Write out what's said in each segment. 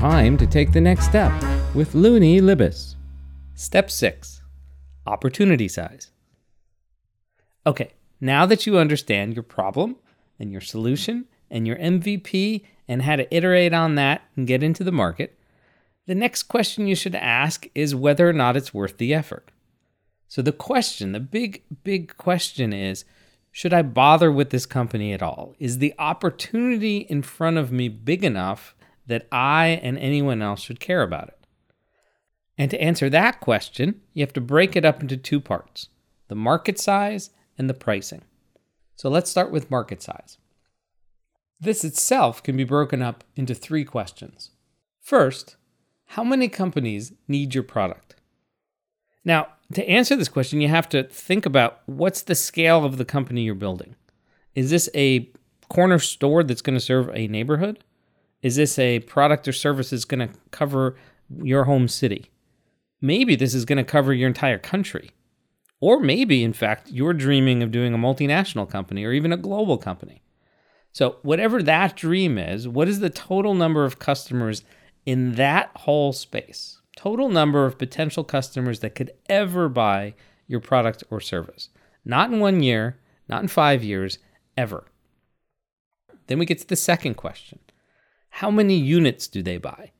Time to take the next step with Luni Libes. Step 6 Opportunity Size. Okay, now that you understand your problem and your solution and your MVP and how to iterate on that and get into the market, the next question you should ask is whether or not it's worth the effort. So, the question, the big, big question is should I bother with this company at all? Is the opportunity in front of me big enough that I and anyone else should care about it? And to answer that question, you have to break it up into two parts the market size and the pricing. So let's start with market size. This itself can be broken up into three questions. First, how many companies need your product? Now, to answer this question, you have to think about what's the scale of the company you're building. Is this a corner store that's going to serve a neighborhood? Is this a product or service that's going to cover your home city? Maybe this is going to cover your entire country. Or maybe, in fact, you're dreaming of doing a multinational company or even a global company. So, whatever that dream is, what is the total number of customers in that whole space? total number of potential customers that could ever buy your product or service. Not in one year, not in five years, ever. Then we get to the second question How many units do they buy?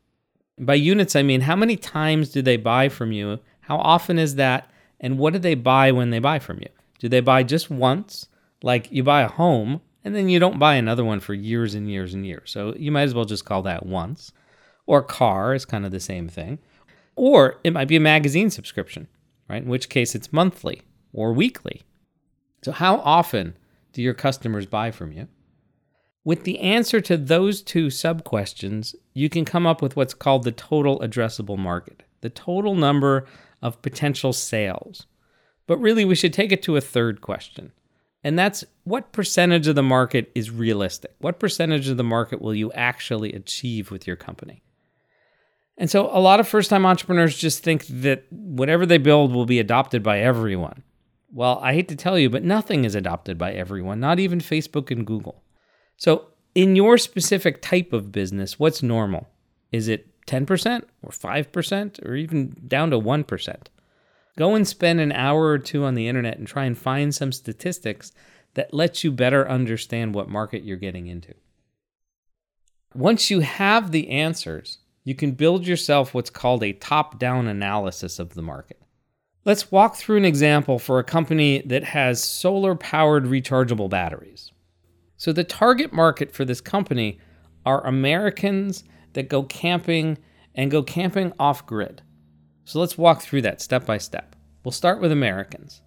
By units, I mean how many times do they buy from you? How often is that? And what do they buy when they buy from you? Do they buy just once? Like you buy a home and then you don't buy another one for years and years and years. So you might as well just call that once. Or car is kind of the same thing. Or it might be a magazine subscription, right? In which case it's monthly or weekly. So, how often do your customers buy from you? With the answer to those two sub questions, you can come up with what's called the total addressable market, the total number of potential sales. But really, we should take it to a third question. And that's what percentage of the market is realistic? What percentage of the market will you actually achieve with your company? And so a lot of first time entrepreneurs just think that whatever they build will be adopted by everyone. Well, I hate to tell you, but nothing is adopted by everyone, not even Facebook and Google. So, in your specific type of business, what's normal? Is it 10% or 5% or even down to 1%? Go and spend an hour or two on the internet and try and find some statistics that lets you better understand what market you're getting into. Once you have the answers, you can build yourself what's called a top down analysis of the market. Let's walk through an example for a company that has solar powered rechargeable batteries. So, the target market for this company are Americans that go camping and go camping off grid. So, let's walk through that step by step. We'll start with Americans.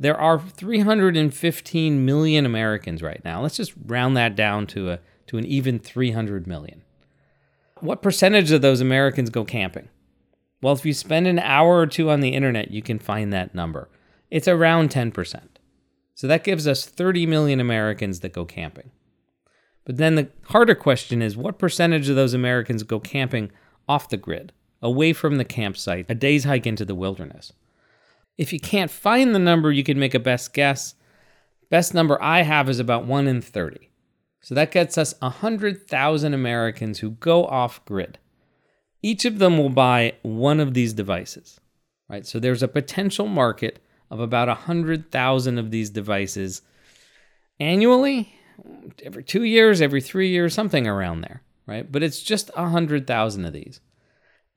There are 315 million Americans right now. Let's just round that down to, a, to an even 300 million. What percentage of those Americans go camping? Well, if you spend an hour or two on the internet, you can find that number. It's around 10%. So that gives us 30 million Americans that go camping. But then the harder question is what percentage of those Americans go camping off the grid, away from the campsite, a day's hike into the wilderness? If you can't find the number, you can make a best guess. Best number I have is about 1 in 30. So that gets us 100,000 Americans who go off grid. Each of them will buy one of these devices, right? So there's a potential market of about 100,000 of these devices annually, every two years, every three years, something around there, right? But it's just 100,000 of these.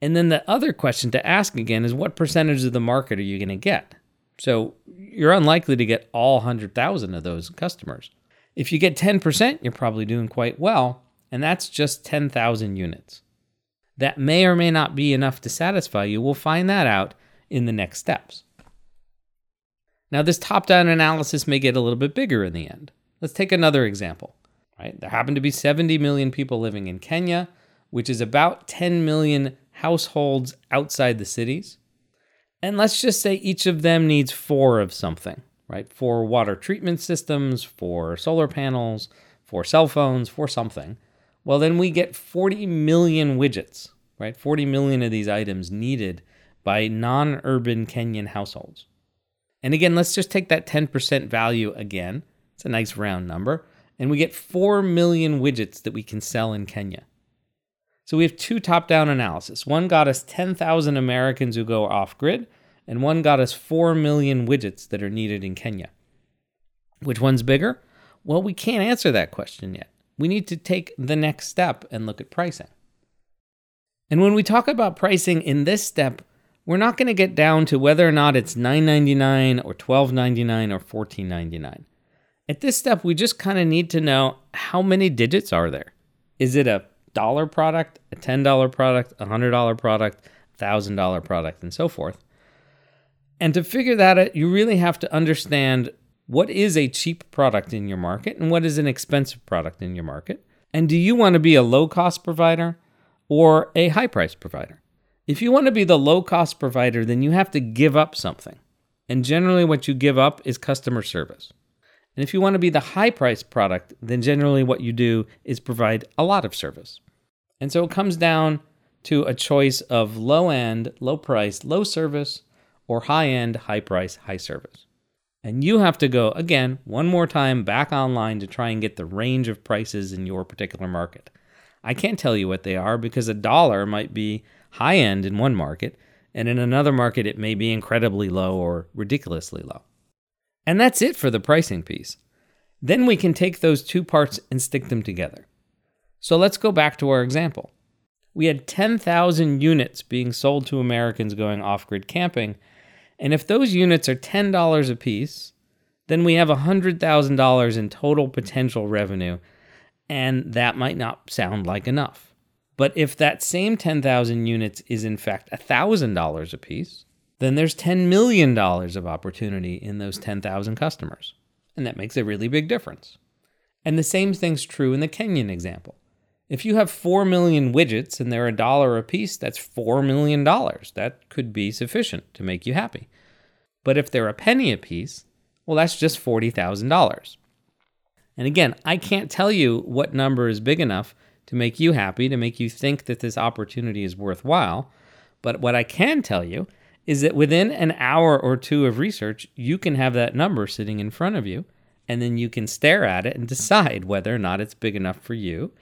And then the other question to ask again is what percentage of the market are you going to get? So you're unlikely to get all 100,000 of those customers. If you get 10%, you're probably doing quite well, and that's just 10,000 units. That may or may not be enough to satisfy you. We'll find that out in the next steps. Now, this top down analysis may get a little bit bigger in the end. Let's take another example. Right? There happen to be 70 million people living in Kenya, which is about 10 million households outside the cities. And let's just say each of them needs four of something right? For water treatment systems, for solar panels, for cell phones, for something. Well, then we get 40 million widgets, right? 40 million of these items needed by non urban Kenyan households. And again, let's just take that 10% value again. It's a nice round number. And we get 4 million widgets that we can sell in Kenya. So we have two top down analysis. One got us 10,000 Americans who go off grid, and one got us 4 million widgets that are needed in Kenya. Which one's bigger? Well, we can't answer that question yet. We need to take the next step and look at pricing. And when we talk about pricing in this step, we're not going to get down to whether or not it's $9.99 or $12.99 or $14.99. At this step, we just kind of need to know how many digits are there. Is it a dollar product, a $10 product, a $100 product, $1,000 product, and so forth? And to figure that out, you really have to understand what is a cheap product in your market and what is an expensive product in your market. And do you want to be a low cost provider or a high price provider? If you want to be the low cost provider, then you have to give up something. And generally, what you give up is customer service. And if you want to be the high price product, then generally what you do is provide a lot of service. And so it comes down to a choice of low end, low price, low service, or high end, high price, high service. And you have to go again, one more time back online to try and get the range of prices in your particular market. I can't tell you what they are because a dollar might be high end in one market, and in another market, it may be incredibly low or ridiculously low. And that's it for the pricing piece. Then we can take those two parts and stick them together. So let's go back to our example. We had 10,000 units being sold to Americans going off grid camping. And if those units are $10 a piece, then we have $100,000 in total potential revenue. And that might not sound like enough. But if that same 10,000 units is in fact $1,000 a piece, then there's $10 million of opportunity in those 10,000 customers. And that makes a really big difference. And the same thing's true in the Kenyan example. If you have 4 million widgets and they're a dollar a piece, that's $4 million. That could be sufficient to make you happy. But if they're a penny a piece, well, that's just $40,000. And again, I can't tell you what number is big enough to make you happy, to make you think that this opportunity is worthwhile. But what I can tell you is that within an hour or two of research, you can have that number sitting in front of you, and then you can stare at it and decide whether or not it's big enough for you,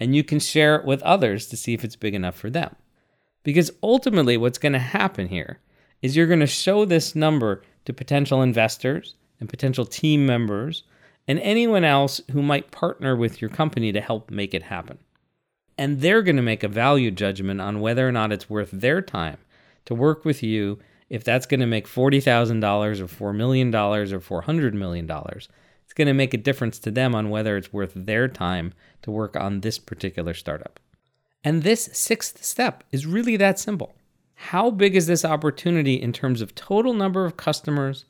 and you can share it with others to see if it's big enough for them. Because ultimately, what's going to happen here is you're going to show this number to potential investors and potential team members and anyone else who might partner with your company to help make it happen. And they're going to make a value judgment on whether or not it's worth their time to work with you if that's going to make $40,000 or $4 million or $400 million. It's going to make a difference to them on whether it's worth their time to work on this particular startup. And this sixth step is really that simple. How big is this opportunity in terms of total number of customers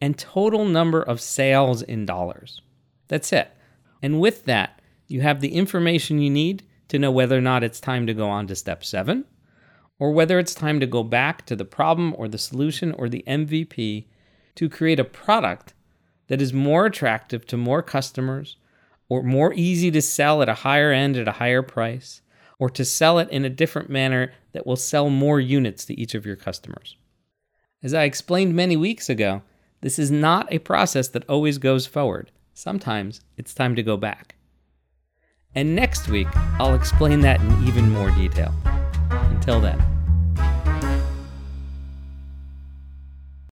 and total number of sales in dollars? That's it. And with that, you have the information you need to know whether or not it's time to go on to step seven or whether it's time to go back to the problem or the solution or the MVP to create a product that is more attractive to more customers or more easy to sell at a higher end at a higher price or to sell it in a different manner that will sell more units to each of your customers. As I explained many weeks ago, this is not a process that always goes forward. Sometimes it's time to go back. And next week, I'll explain that in even more detail. Until then.